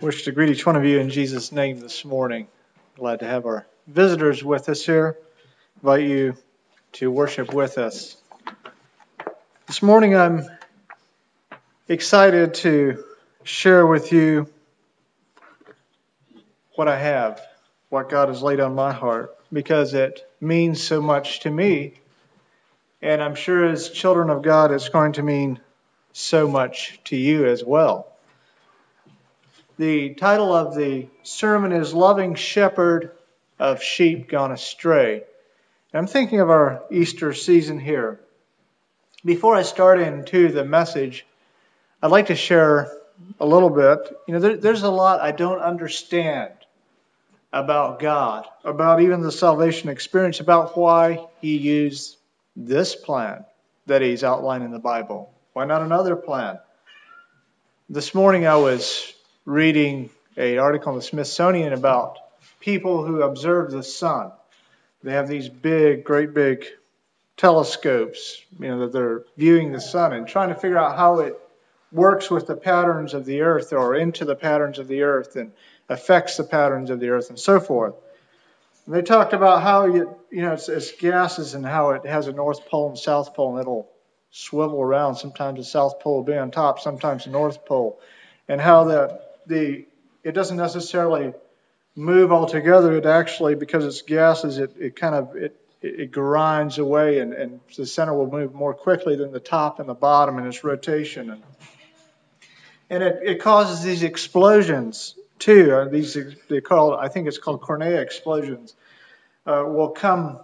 wish to greet each one of you in Jesus' name this morning. Glad to have our visitors with us here. Invite you to worship with us. This morning I'm excited to share with you what I have, what God has laid on my heart, because it means so much to me. And I'm sure as children of God, it's going to mean so much to you as well. The title of the sermon is Loving Shepherd of Sheep Gone Astray. I'm thinking of our Easter season here. Before I start into the message, I'd like to share a little bit. You know, there, there's a lot I don't understand about God, about even the salvation experience, about why He used this plan that He's outlined in the Bible. Why not another plan? This morning I was reading an article in the Smithsonian about people who observe the sun. They have these big, great big telescopes, you know, that they're viewing the sun and trying to figure out how it works with the patterns of the earth or into the patterns of the earth and affects the patterns of the earth and so forth. And they talked about how you, you know, it's, it's gases and how it has a north pole and south pole and it'll swivel around. Sometimes the south pole will be on top, sometimes the north pole, and how that the it doesn't necessarily move altogether. It actually, because it's gases, it, it kind of it, it grinds away, and, and the center will move more quickly than the top and the bottom in its rotation, and and it, it causes these explosions too. Uh, these they call I think it's called corona explosions. Uh, will come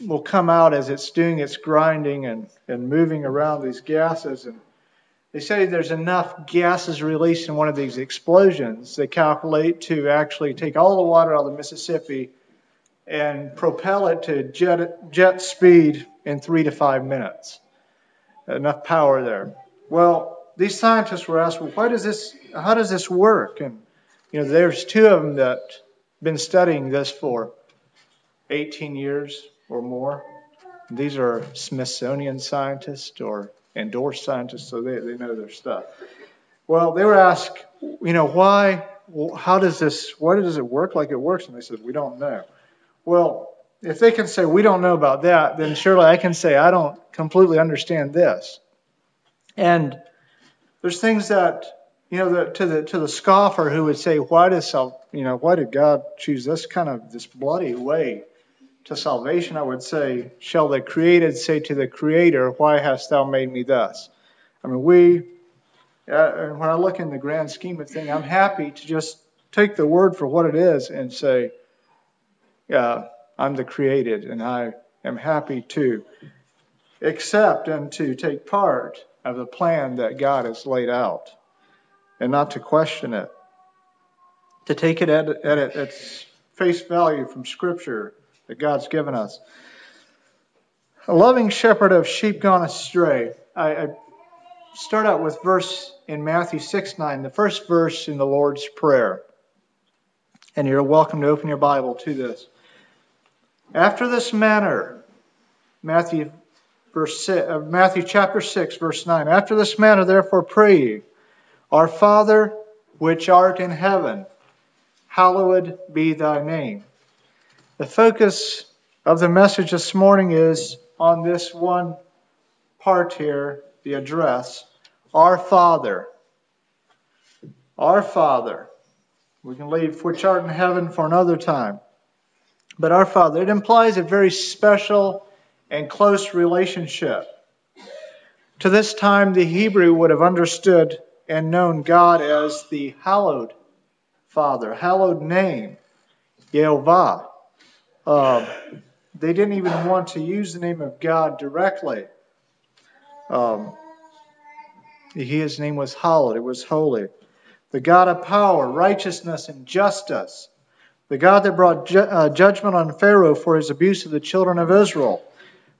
will come out as it's doing its grinding and, and moving around these gases and they say there's enough gases released in one of these explosions, they calculate to actually take all the water out of the Mississippi and propel it to jet, jet speed in three to five minutes. Enough power there. Well, these scientists were asked, well, why does this, how does this work? And, you know, there's two of them that been studying this for 18 years or more. These are Smithsonian scientists or endorsed scientists, so they, they know their stuff. Well, they were asked, you know, why, how does this, why does it work like it works? And they said, we don't know. Well, if they can say we don't know about that, then surely I can say I don't completely understand this. And there's things that you know the, to the to the scoffer who would say, why does you know why did God choose this kind of this bloody way to salvation, I would say, Shall the created say to the Creator, Why hast thou made me thus? I mean, we, uh, when I look in the grand scheme of things, I'm happy to just take the word for what it is and say, I'm the created, and I am happy to accept and to take part of the plan that God has laid out and not to question it. To take it at, at its face value from Scripture that God's given us. A loving shepherd of sheep gone astray. I, I start out with verse in Matthew 6 9, the first verse in the Lord's Prayer. And you're welcome to open your Bible to this. After this manner, Matthew verse six, uh, Matthew chapter 6 verse 9. After this manner therefore pray ye, Our Father which art in heaven, hallowed be thy name. The focus of the message this morning is on this one part here, the address Our Father. Our Father. We can leave which art in heaven for another time. But our Father, it implies a very special and close relationship. To this time, the Hebrew would have understood and known God as the hallowed Father, hallowed name, Yehovah. Um, they didn't even want to use the name of God directly. Um, his name was hallowed, it was holy. The God of power, righteousness, and justice. The God that brought ju- uh, judgment on Pharaoh for his abuse of the children of Israel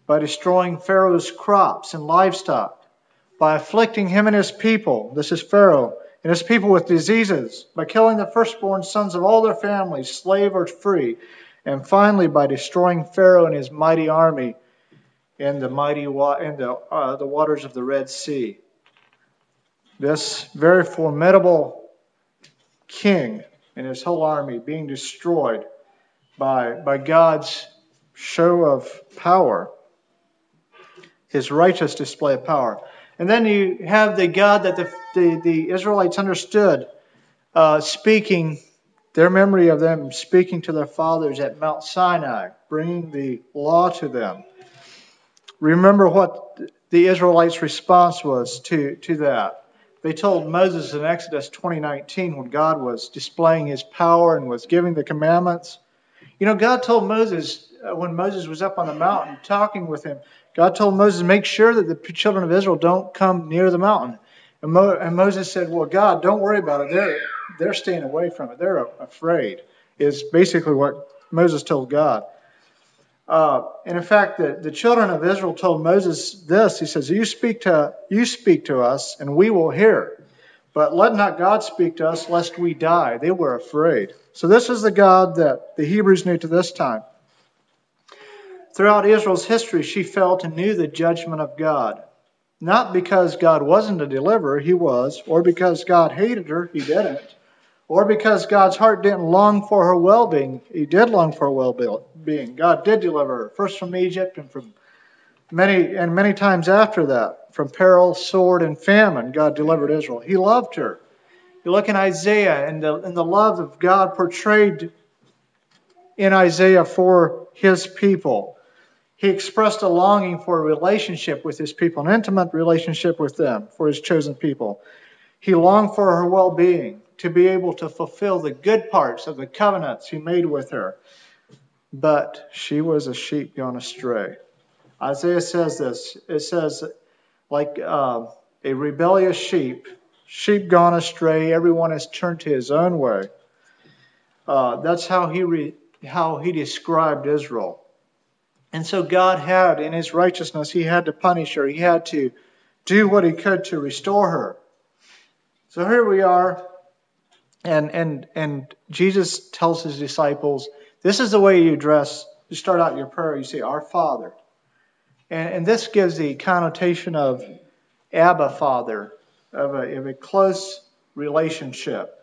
by destroying Pharaoh's crops and livestock, by afflicting him and his people, this is Pharaoh, and his people with diseases, by killing the firstborn sons of all their families, slave or free, and finally by destroying Pharaoh and his mighty army in the mighty wa- in the, uh, the waters of the Red Sea. This very formidable king and his whole army being destroyed by, by God's show of power, his righteous display of power. And then you have the God that the, the, the Israelites understood uh, speaking, their memory of them speaking to their fathers at Mount Sinai, bringing the law to them. Remember what the Israelites' response was to, to that. They told Moses in Exodus 2019 when God was displaying his power and was giving the commandments. You know, God told Moses uh, when Moses was up on the mountain talking with him, God told Moses, make sure that the children of Israel don't come near the mountain. And, Mo- and Moses said, well, God, don't worry about it. They're, they're staying away from it. They're afraid, is basically what Moses told God. Uh, and in fact, the, the children of Israel told Moses this. He says, you speak, to, you speak to us, and we will hear. But let not God speak to us, lest we die. They were afraid. So this is the God that the Hebrews knew to this time. Throughout Israel's history, she felt and knew the judgment of God. Not because God wasn't a deliverer, he was, or because God hated her, he didn't, or because God's heart didn't long for her well being, he did long for her well being. God did deliver her, first from Egypt and from many and many times after that, from peril, sword, and famine, God delivered Israel. He loved her. You look in Isaiah and the, and the love of God portrayed in Isaiah for his people. He expressed a longing for a relationship with his people, an intimate relationship with them, for his chosen people. He longed for her well being, to be able to fulfill the good parts of the covenants he made with her. But she was a sheep gone astray. Isaiah says this it says, like uh, a rebellious sheep, sheep gone astray, everyone has turned to his own way. Uh, that's how he, re- how he described Israel. And so God had, in his righteousness, he had to punish her. He had to do what he could to restore her. So here we are, and and and Jesus tells his disciples, this is the way you address, you start out your prayer, you say, Our Father. And, and this gives the connotation of Abba Father, of a, of a close relationship.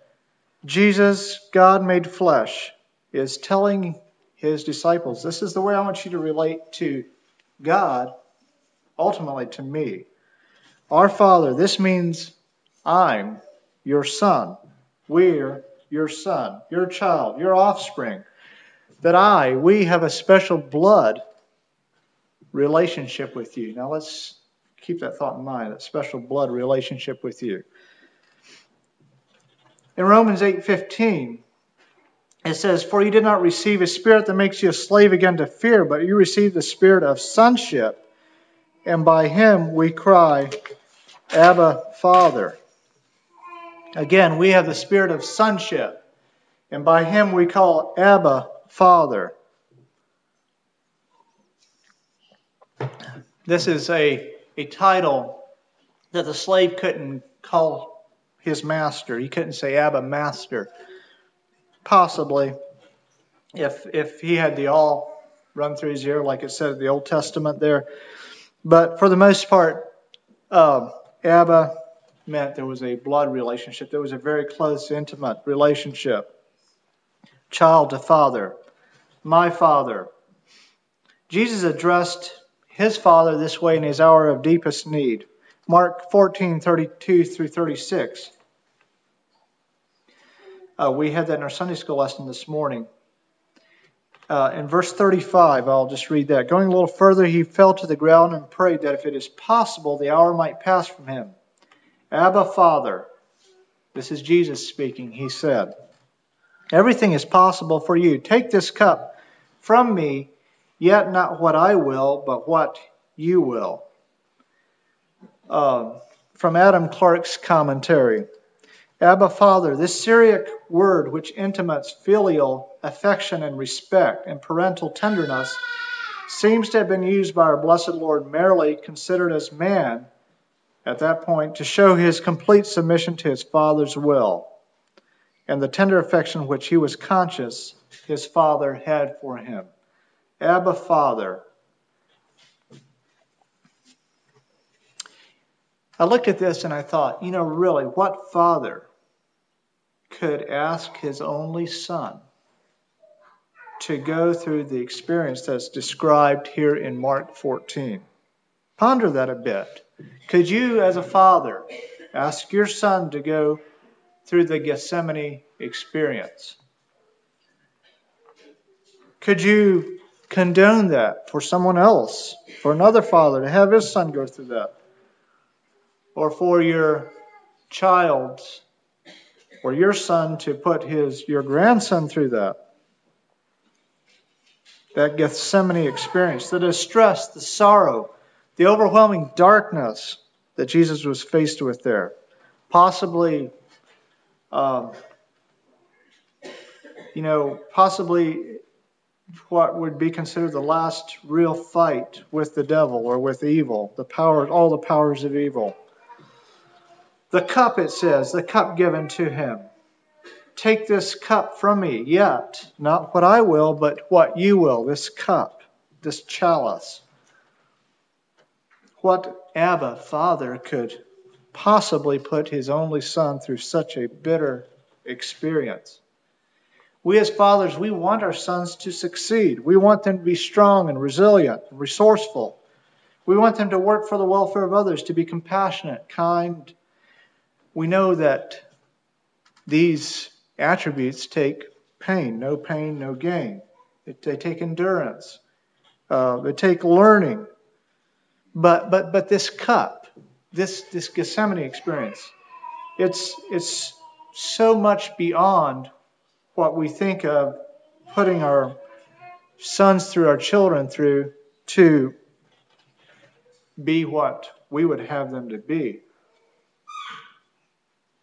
Jesus, God made flesh, is telling his disciples. This is the way I want you to relate to God, ultimately to me. Our Father, this means I'm your son. We're your son, your child, your offspring. That I, we have a special blood relationship with you. Now let's keep that thought in mind, that special blood relationship with you. In Romans 8:15, it says, For you did not receive a spirit that makes you a slave again to fear, but you received the spirit of sonship, and by him we cry, Abba, Father. Again, we have the spirit of sonship, and by him we call Abba, Father. This is a, a title that the slave couldn't call his master. He couldn't say Abba, Master possibly, if if he had the awl run through his ear, like it said in the Old Testament there. But for the most part, uh, Abba meant there was a blood relationship. There was a very close, intimate relationship. Child to father, my father. Jesus addressed his father this way in his hour of deepest need. Mark 14, 32 through 36. Uh, we had that in our Sunday school lesson this morning. Uh, in verse 35, I'll just read that. Going a little further, he fell to the ground and prayed that if it is possible, the hour might pass from him. Abba, Father, this is Jesus speaking, he said, Everything is possible for you. Take this cup from me, yet not what I will, but what you will. Uh, from Adam Clarke's commentary. Abba Father, this Syriac word which intimates filial affection and respect and parental tenderness seems to have been used by our blessed Lord merely considered as man at that point to show his complete submission to his Father's will and the tender affection which he was conscious his Father had for him. Abba Father. I looked at this and I thought, you know, really, what father could ask his only son to go through the experience that's described here in Mark 14. Ponder that a bit. Could you, as a father, ask your son to go through the Gethsemane experience? Could you condone that for someone else, for another father to have his son go through that? Or for your child or your son to put his your grandson through that? that Gethsemane experience, the distress, the sorrow, the overwhelming darkness that Jesus was faced with there. Possibly, um, you know, possibly what would be considered the last real fight with the devil or with evil, the power, all the powers of evil. The cup, it says, the cup given to him. Take this cup from me, yet not what I will, but what you will, this cup, this chalice. What Abba, Father, could possibly put his only son through such a bitter experience? We as fathers, we want our sons to succeed. We want them to be strong and resilient and resourceful. We want them to work for the welfare of others, to be compassionate, kind. We know that these attributes take pain. No pain, no gain. They take endurance. Uh, they take learning. But but but this cup, this this Gethsemane experience, it's it's so much beyond what we think of putting our sons through, our children through, to be what we would have them to be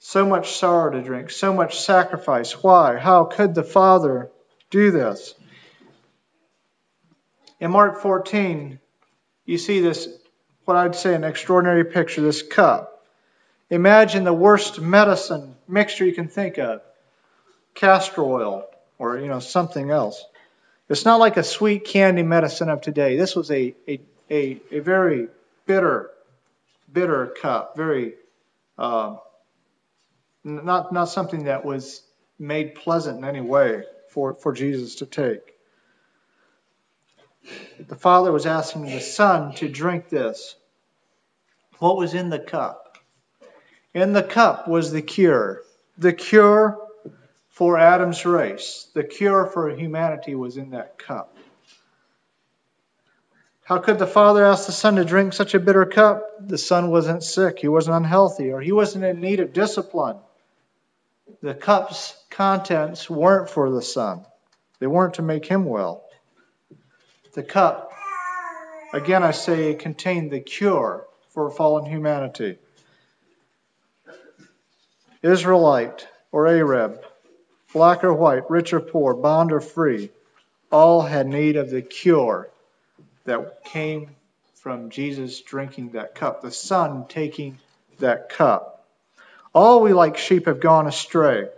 so much sorrow to drink, so much sacrifice. Why? How could the Father do this? In Mark 14, you see this, what I'd say, an extraordinary picture this cup. Imagine the worst medicine mixture you can think of castor oil or you know something else. It's not like a sweet candy medicine of today. This was a, a, a, a very bitter, bitter cup, very uh, not, not something that was made pleasant in any way for, for Jesus to take. The Father was asking the Son to drink this. What was in the cup? In the cup was the cure. The cure for Adam's race. The cure for humanity was in that cup. How could the Father ask the Son to drink such a bitter cup? The Son wasn't sick, he wasn't unhealthy, or he wasn't in need of discipline the cup's contents weren't for the Son, they weren't to make him well. The cup, again I say, contained the cure for fallen humanity. Israelite or Arab, black or white, rich or poor, bond or free, all had need of the cure that came from Jesus drinking that cup, the Son taking that cup. All we like sheep have gone astray.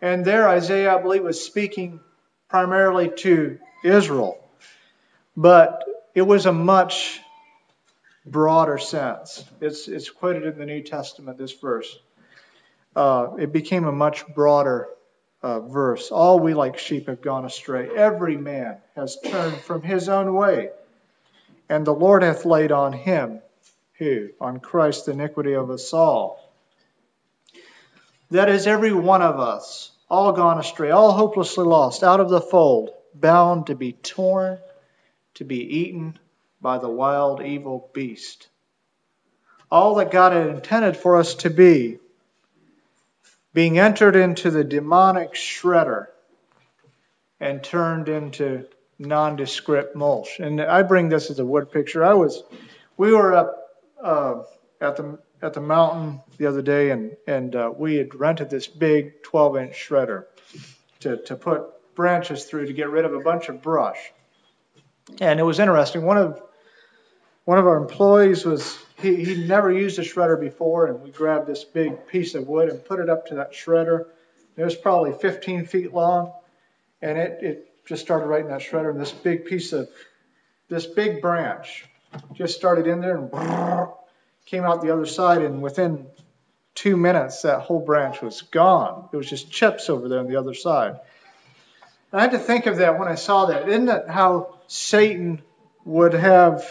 And there, Isaiah, I believe, was speaking primarily to Israel. But it was a much broader sense. It's, it's quoted in the New Testament, this verse. Uh, it became a much broader uh, verse. All we like sheep have gone astray. Every man has turned from his own way. And the Lord hath laid on him, who? On Christ, the iniquity of us all. That is, every one of us, all gone astray, all hopelessly lost, out of the fold, bound to be torn, to be eaten by the wild, evil beast. All that God had intended for us to be, being entered into the demonic shredder and turned into nondescript mulch. And I bring this as a wood picture. I was, we were up uh, at the at the mountain the other day, and and uh, we had rented this big 12-inch shredder to to put branches through to get rid of a bunch of brush. And it was interesting. One of one of our employees was he he'd never used a shredder before, and we grabbed this big piece of wood and put it up to that shredder. It was probably 15 feet long, and it it just started right in that shredder, and this big piece of this big branch just started in there and came out the other side, and within two minutes, that whole branch was gone. It was just chips over there on the other side. I had to think of that when I saw that. Isn't that how Satan would have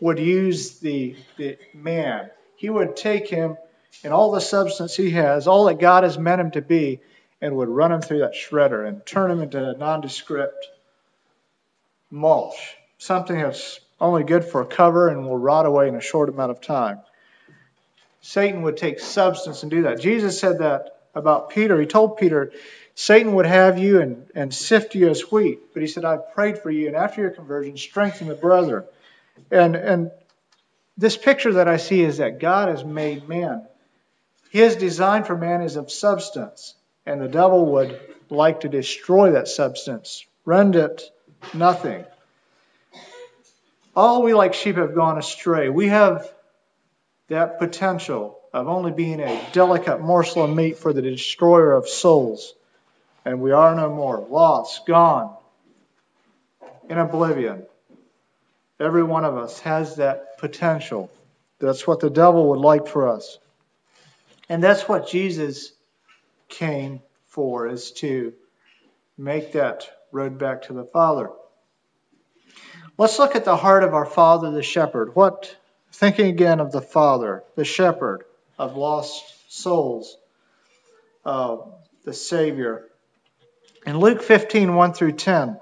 would use the, the man? He would take him and all the substance he has, all that God has meant him to be, and would run him through that shredder and turn him into a nondescript mulch, something that's only good for cover and will rot away in a short amount of time. Satan would take substance and do that. Jesus said that about Peter. He told Peter, Satan would have you and, and sift you as wheat. But he said, I've prayed for you, and after your conversion, strengthen the brethren. And, and this picture that I see is that God has made man. His design for man is of substance, and the devil would like to destroy that substance, rend it nothing. All we like sheep have gone astray. We have that potential of only being a delicate morsel of meat for the destroyer of souls. And we are no more, lost, gone, in oblivion. Every one of us has that potential. That's what the devil would like for us. And that's what Jesus came for, is to make that road back to the Father. Let's look at the heart of our Father, the shepherd. What thinking again of the Father, the shepherd of lost souls, uh, the Savior. In Luke 15, 1 through 10,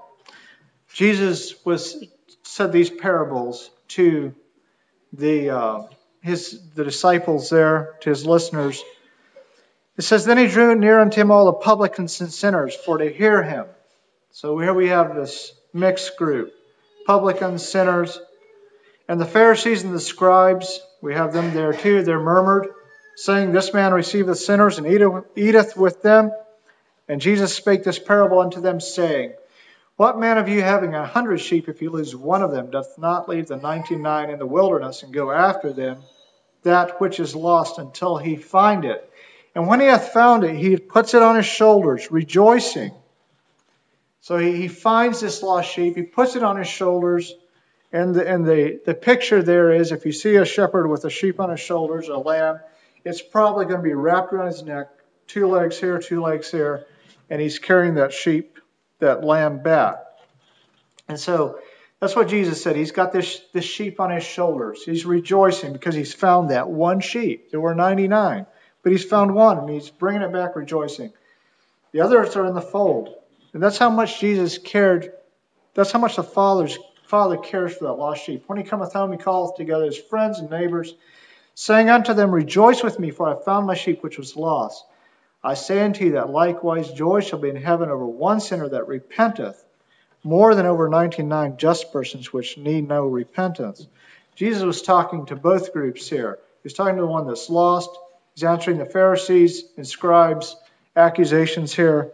Jesus was said these parables to the uh, his the disciples there, to his listeners. It says, Then he drew near unto him all the publicans and sinners for to hear him. So here we have this mixed group publicans, sinners, and the Pharisees and the scribes, we have them there too, they're murmured, saying, This man receiveth sinners and eateth with them. And Jesus spake this parable unto them, saying, What man of you having a hundred sheep, if he lose one of them, doth not leave the ninety nine in the wilderness and go after them, that which is lost, until he find it? And when he hath found it, he puts it on his shoulders, rejoicing. So he, finds this lost sheep, he puts it on his shoulders, and the, and the, the picture there is if you see a shepherd with a sheep on his shoulders, a lamb, it's probably going to be wrapped around his neck, two legs here, two legs here, and he's carrying that sheep, that lamb back. And so that's what Jesus said. He's got this, this sheep on his shoulders. He's rejoicing because he's found that one sheep. There were 99, but he's found one, and he's bringing it back rejoicing. The others are in the fold. And that's how much Jesus cared. That's how much the Father's Father cares for that lost sheep. When he cometh home, he calleth together his friends and neighbors, saying unto them, Rejoice with me, for I found my sheep which was lost. I say unto you that likewise joy shall be in heaven over one sinner that repenteth, more than over ninety nine just persons which need no repentance. Jesus was talking to both groups here. He's talking to the one that's lost. He's answering the Pharisees and scribes' accusations here,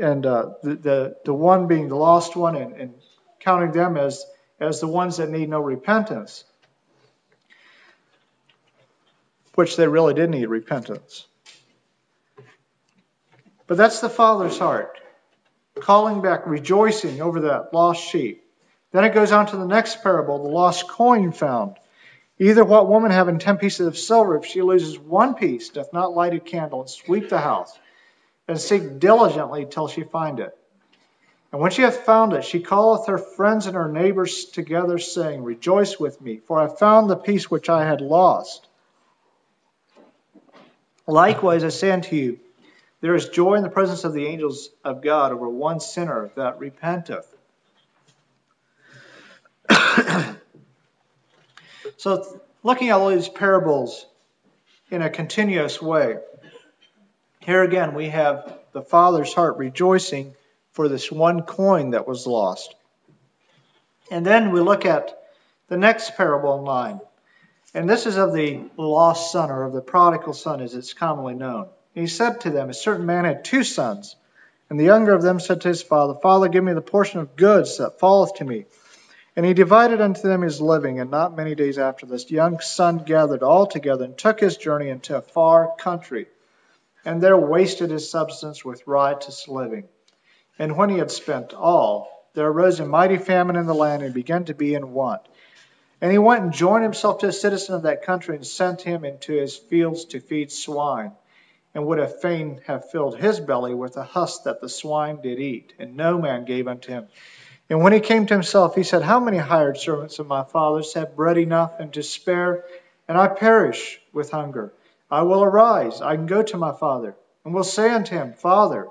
and uh, the, the, the one being the lost one, and, and counting them as, as the ones that need no repentance, which they really did need repentance. But that's the Father's heart, calling back, rejoicing over that lost sheep. Then it goes on to the next parable, the lost coin found. Either what woman having ten pieces of silver, if she loses one piece, doth not light a candle and sweep the house, and seek diligently till she find it. And when she hath found it, she calleth her friends and her neighbors together, saying, Rejoice with me, for I found the piece which I had lost. Likewise, I say unto you, there is joy in the presence of the angels of God over one sinner that repenteth. so, looking at all these parables in a continuous way, here again we have the Father's heart rejoicing for this one coin that was lost. And then we look at the next parable in line. And this is of the lost son, or of the prodigal son, as it's commonly known. And he said to them, A certain man had two sons. And the younger of them said to his father, Father, give me the portion of goods that falleth to me. And he divided unto them his living. And not many days after this, the young son gathered all together and took his journey into a far country. And there wasted his substance with riotous living. And when he had spent all, there arose a mighty famine in the land and began to be in want. And he went and joined himself to a citizen of that country and sent him into his fields to feed swine, and would have fain have filled his belly with the husk that the swine did eat, and no man gave unto him. And when he came to himself, he said, How many hired servants of my father's have bread enough and to spare, and I perish with hunger? I will arise, I can go to my father, and will say unto him, Father,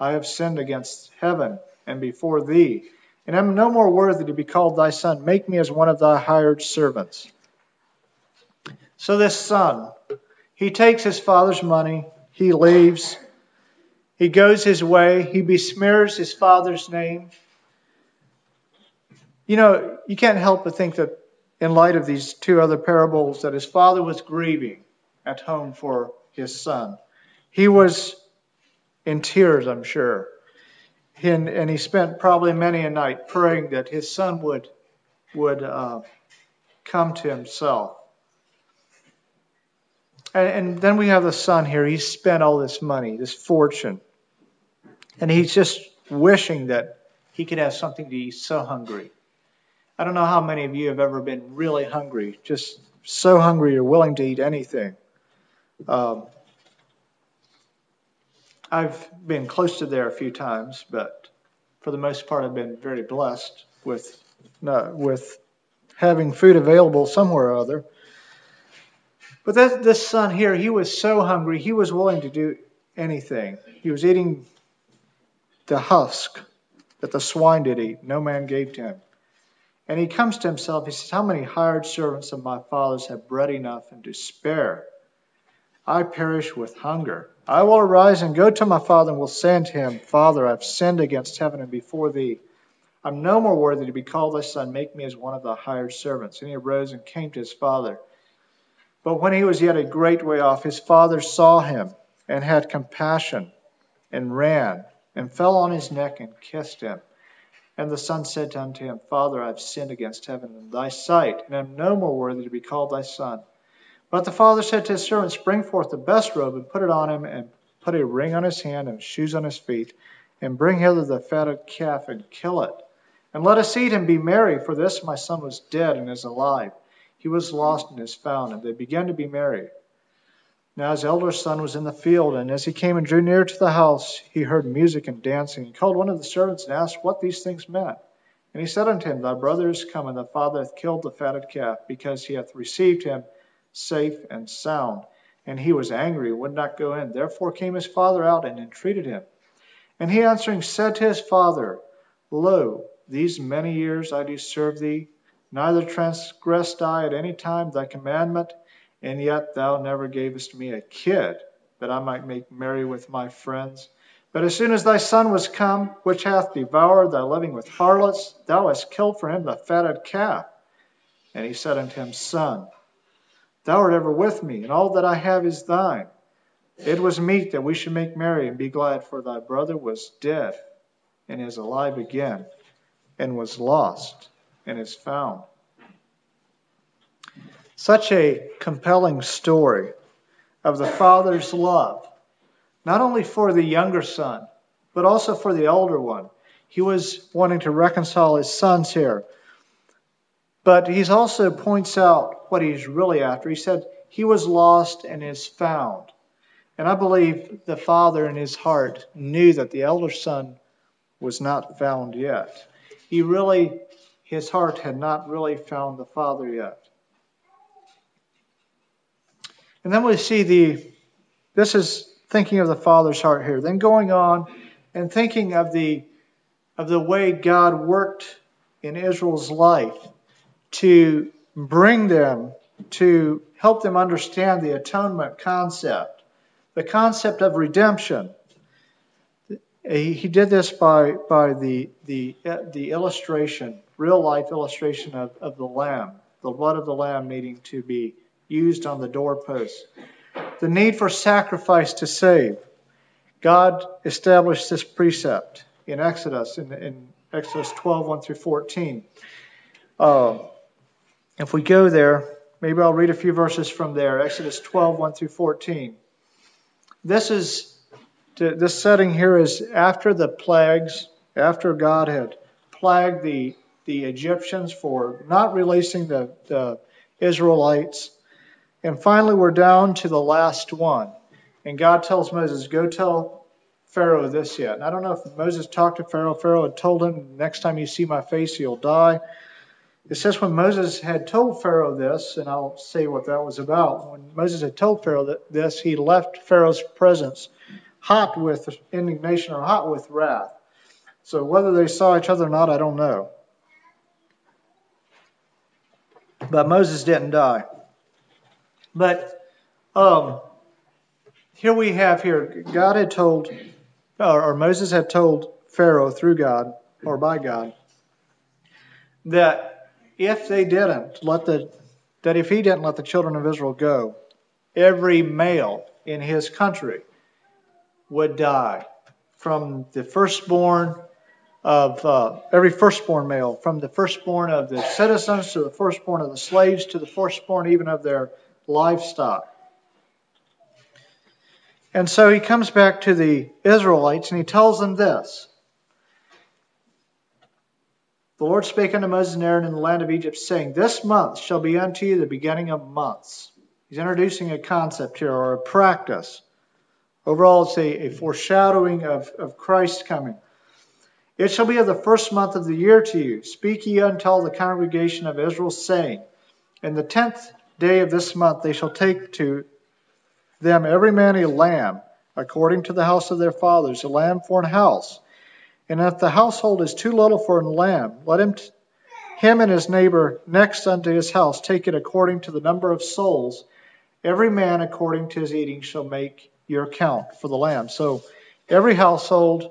I have sinned against heaven and before thee and am no more worthy to be called thy son. Make me as one of thy hired servants. So this son, he takes his father's money, he leaves, he goes his way, he besmears his father's name. You know, you can't help but think that in light of these two other parables, that his father was grieving at home for his son. He was in tears, I'm sure. And, and he spent probably many a night praying that his son would, would uh, come to himself. And, and then we have the son here. He spent all this money, this fortune. And he's just wishing that he could have something to eat, so hungry. I don't know how many of you have ever been really hungry, just so hungry you're willing to eat anything. Um, I've been close to there a few times, but for the most part, I've been very blessed with uh, with having food available somewhere or other. But that, this son here, he was so hungry, he was willing to do anything. He was eating the husk that the swine did eat. No man gave to him. And he comes to himself. He says, How many hired servants of my father's have bread enough and to spare? I perish with hunger. I will arise and go to my father and will say unto him, Father, I've sinned against heaven and before thee. I'm no more worthy to be called thy son. Make me as one of thy hired servants. And he arose and came to his father. But when he was yet a great way off, his father saw him and had compassion and ran and fell on his neck and kissed him. And the son said unto him, Father, I have sinned against heaven and thy sight, and am no more worthy to be called thy son. But the father said to his servants, Bring forth the best robe and put it on him, and put a ring on his hand and shoes on his feet, and bring hither the fatted calf and kill it. And let us eat and be merry, for this my son was dead and is alive. He was lost and is found. And they began to be merry. Now his elder son was in the field, and as he came and drew near to the house, he heard music and dancing. He called one of the servants and asked what these things meant. And he said unto him, Thy brother is come, and thy father hath killed the fatted calf, because he hath received him safe and sound. And he was angry, and would not go in. Therefore came his father out and entreated him. And he answering said to his father, Lo, these many years I do serve thee, neither transgressed I at any time thy commandment, and yet thou never gavest me a kid, that I might make merry with my friends. But as soon as thy son was come, which hath devoured thy living with harlots, thou hast killed for him the fatted calf. And he said unto him, Son, Thou art ever with me, and all that I have is thine. It was meet that we should make merry and be glad, for thy brother was dead and is alive again, and was lost and is found. Such a compelling story of the father's love, not only for the younger son, but also for the older one. He was wanting to reconcile his sons here. But he also points out what he's really after. He said, He was lost and is found. And I believe the father in his heart knew that the elder son was not found yet. He really, his heart had not really found the father yet. And then we see the, this is thinking of the father's heart here. Then going on and thinking of the, of the way God worked in Israel's life to bring them to help them understand the atonement concept, the concept of redemption. He did this by, by the, the, the illustration, real life illustration of, of the lamb, the blood of the lamb needing to be used on the doorposts. The need for sacrifice to save. God established this precept in Exodus, in, in Exodus 12, 1 through 14. Uh, if we go there, maybe I'll read a few verses from there Exodus 12, 1 through 14. This is this setting here is after the plagues, after God had plagued the, the Egyptians for not releasing the, the Israelites. And finally, we're down to the last one. And God tells Moses, Go tell Pharaoh this yet. And I don't know if Moses talked to Pharaoh. Pharaoh had told him, Next time you see my face, you'll die. It says when Moses had told Pharaoh this, and I'll say what that was about. When Moses had told Pharaoh this, he left Pharaoh's presence hot with indignation or hot with wrath. So whether they saw each other or not, I don't know. But Moses didn't die. But um, here we have here, God had told, or Moses had told Pharaoh through God, or by God, that if they didn't let the that if he didn't let the children of Israel go, every male in his country would die, from the firstborn of uh, every firstborn male, from the firstborn of the citizens to the firstborn of the slaves to the firstborn even of their livestock. And so he comes back to the Israelites and he tells them this the Lord spake unto Moses and Aaron in the land of Egypt, saying, This month shall be unto you the beginning of months. He's introducing a concept here or a practice. Overall, it's a, a foreshadowing of, of Christ coming. It shall be of the first month of the year to you. Speak ye unto the congregation of Israel, saying, In the tenth day of this month they shall take to them every man a lamb, according to the house of their fathers, a lamb for an house. And if the household is too little for a lamb, let him, t- him and his neighbor next unto his house take it according to the number of souls. Every man according to his eating shall make your count for the lamb. So every household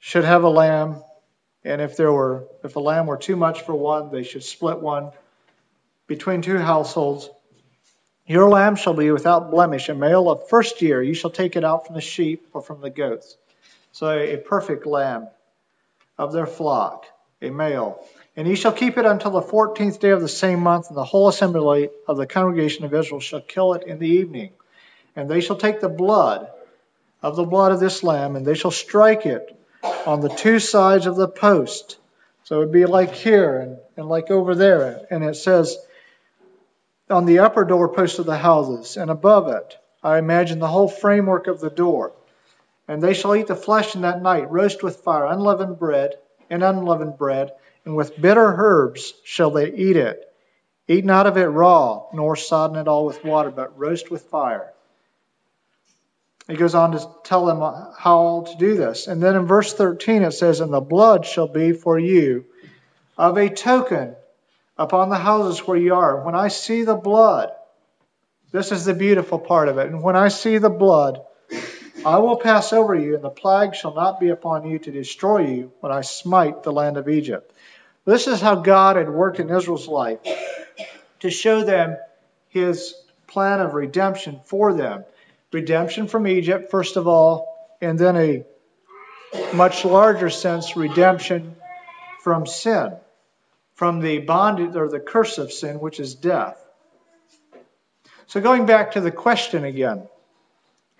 should have a lamb, and if there were if a lamb were too much for one, they should split one between two households. Your lamb shall be without blemish, a male of first year. You shall take it out from the sheep or from the goats. So a perfect lamb of their flock, a male. And ye shall keep it until the fourteenth day of the same month, and the whole assembly of the congregation of Israel shall kill it in the evening. And they shall take the blood of the blood of this lamb, and they shall strike it on the two sides of the post. So it would be like here and, and like over there. And it says, on the upper doorpost of the houses, and above it, I imagine the whole framework of the door. And they shall eat the flesh in that night, roast with fire, unleavened bread, and unleavened bread, and with bitter herbs shall they eat it. Eat not of it raw, nor sodden it all with water, but roast with fire. He goes on to tell them how to do this. And then in verse 13 it says, And the blood shall be for you of a token upon the houses where you are. When I see the blood, this is the beautiful part of it. And when I see the blood, I will pass over you, and the plague shall not be upon you to destroy you when I smite the land of Egypt. This is how God had worked in Israel's life to show them his plan of redemption for them. Redemption from Egypt, first of all, and then a much larger sense, redemption from sin, from the bondage or the curse of sin, which is death. So, going back to the question again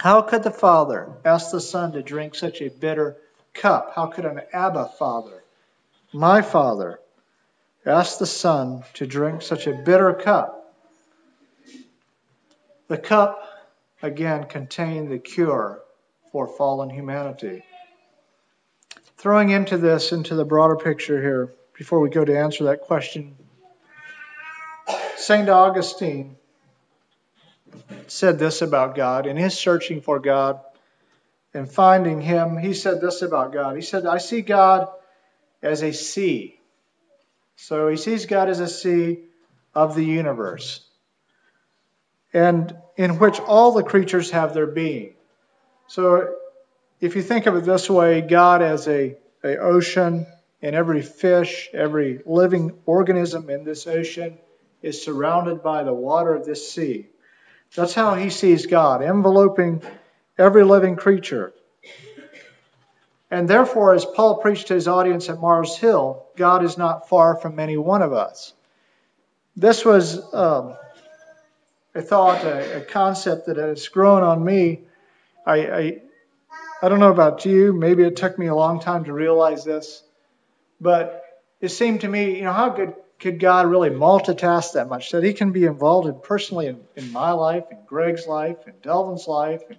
how could the Father ask the Son to drink such a bitter cup? How could an Abba Father, my Father, ask the Son to drink such a bitter cup? The cup, again, contain the cure for fallen humanity. Throwing into this, into the broader picture here, before we go to answer that question, St. Augustine said this about God. In his searching for God and finding Him, he said this about God. He said, I see God as a sea. So he sees God as a sea of the universe, and in which all the creatures have their being. So if you think of it this way, God as a, a ocean, and every fish, every living organism in this ocean is surrounded by the water of this sea. That's how he sees God, enveloping every living creature. And therefore, as Paul preached to his audience at Mars Hill, God is not far from any one of us. This was um, a thought, a, a, concept that has grown on me. I, I, I don't know about you, maybe it took me a long time to realize this, but it seemed to me, you know, how good could God really multitask that much that He can be involved in personally in, in my life, in Greg's life, in Delvin's life, and,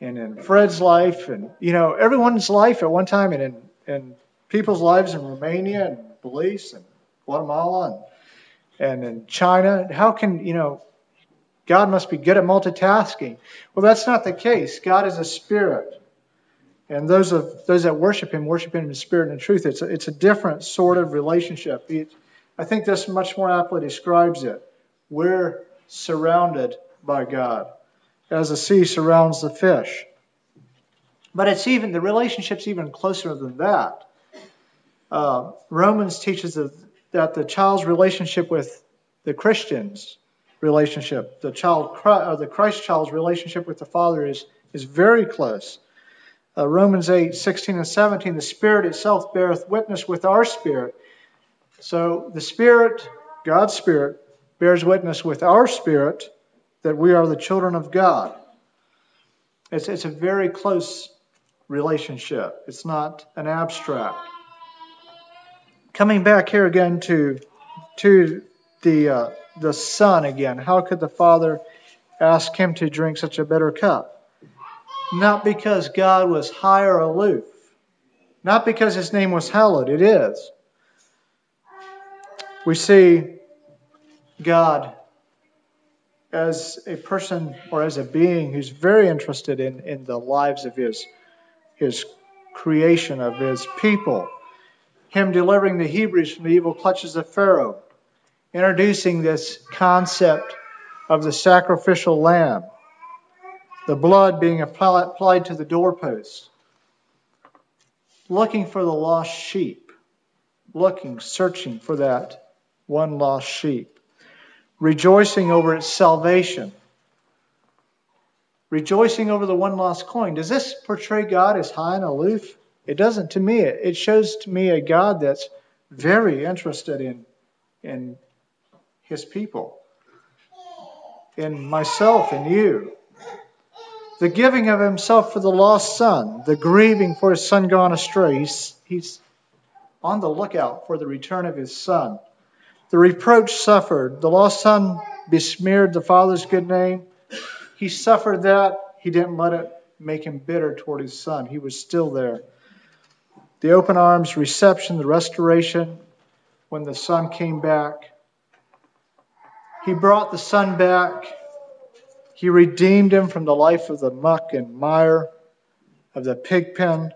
and in Fred's life, and you know everyone's life at one time, and in, in people's lives in Romania and Belize and Guatemala and, and in China. How can you know God must be good at multitasking? Well, that's not the case. God is a spirit. And those of those that worship him worship him in spirit and in truth. It's a, it's a different sort of relationship. It, I think this much more aptly describes it. We're surrounded by God, as the sea surrounds the fish. But it's even the relationship's even closer than that. Uh, Romans teaches that the child's relationship with the Christians relationship, the child, uh, the Christ child's relationship with the Father is is very close. Uh, Romans 8, 16 and 17, the Spirit itself beareth witness with our spirit so the Spirit, God's Spirit, bears witness with our spirit that we are the children of God. It's, it's a very close relationship, it's not an abstract. Coming back here again to, to the, uh, the Son again, how could the Father ask him to drink such a bitter cup? Not because God was high or aloof, not because his name was hallowed, it is. We see God as a person or as a being who's very interested in, in the lives of his, his creation, of his people. Him delivering the Hebrews from the evil clutches of Pharaoh, introducing this concept of the sacrificial lamb, the blood being applied to the doorpost, looking for the lost sheep, looking, searching for that one lost sheep, rejoicing over its salvation, rejoicing over the one lost coin. Does this portray God as high and aloof? It doesn't to me. It shows to me a God that's very interested in, in his people, in myself and you. The giving of himself for the lost son, the grieving for his son gone astray. He's, he's on the lookout for the return of his son. The reproach suffered. The lost son besmeared the father's good name. He suffered that. He didn't let it make him bitter toward his son. He was still there. The open arms reception, the restoration, when the son came back. He brought the son back. He redeemed him from the life of the muck and mire of the pig pen.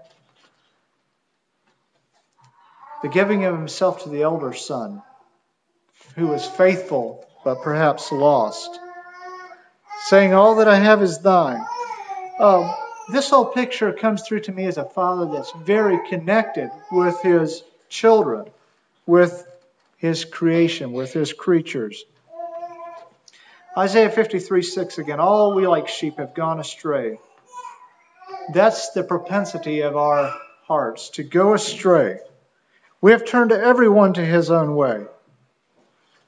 The giving of himself to the elder son who was faithful but perhaps lost, saying, All that I have is thine. Um, this whole picture comes through to me as a father that's very connected with his children, with his creation, with his creatures. Isaiah 53 6 again, all we like sheep have gone astray. That's the propensity of our hearts to go astray. We have turned everyone to his own way.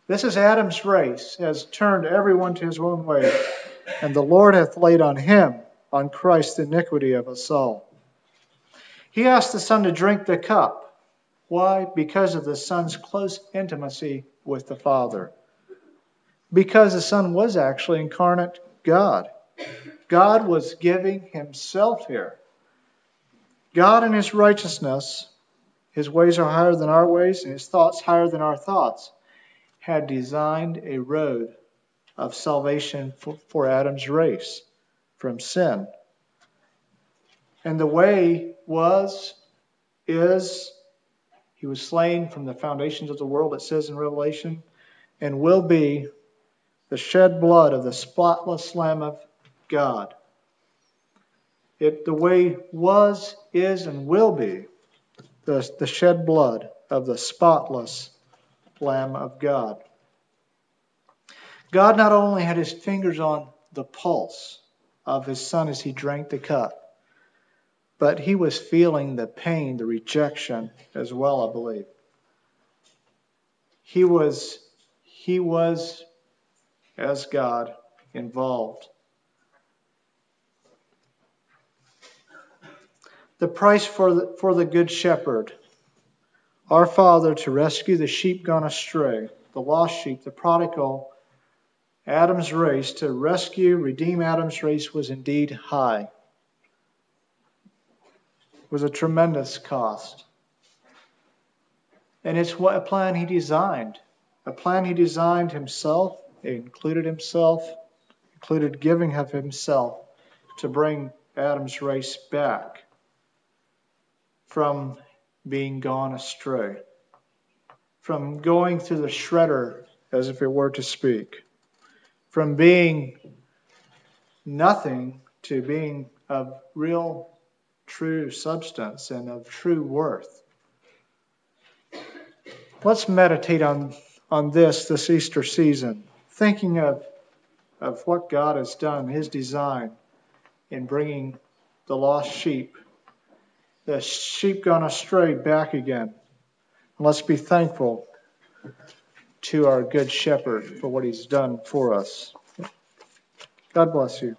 This is Adam's race, has turned everyone to his own way, and the Lord hath laid on him, on Christ, the iniquity of us all. He asked the Son to drink the cup. Why? Because of the Son's close intimacy with the Father. Because the Son was actually incarnate God. God was giving himself here. God in his righteousness, his ways are higher than our ways, and his thoughts higher than our thoughts had designed a road of salvation for, for Adam's race from sin. And the way was, is, he was slain from the foundations of the world, it says in Revelation, and will be the shed blood of the spotless Lamb of God. It, the way was, is, and will be the, the shed blood of the spotless Lamb of God. God not only had his fingers on the pulse of his son as he drank the cup, but he was feeling the pain, the rejection as well, I believe. He was, he was, as God, involved. The price for the, for the good shepherd our Father to rescue the sheep gone astray, the lost sheep, the prodigal, Adam's race, to rescue, redeem Adam's race was indeed high. It was a tremendous cost. And it's what a plan he designed. A plan he designed himself, included himself, included giving of himself to bring Adam's race back from being gone astray, from going through the shredder as if it were to speak, from being nothing to being of real, true substance and of true worth. Let's meditate on, on this this Easter season, thinking of, of what God has done, His design in bringing the lost sheep, the sheep gone astray, back again. And let's be thankful to our good shepherd for what he's done for us. God bless you.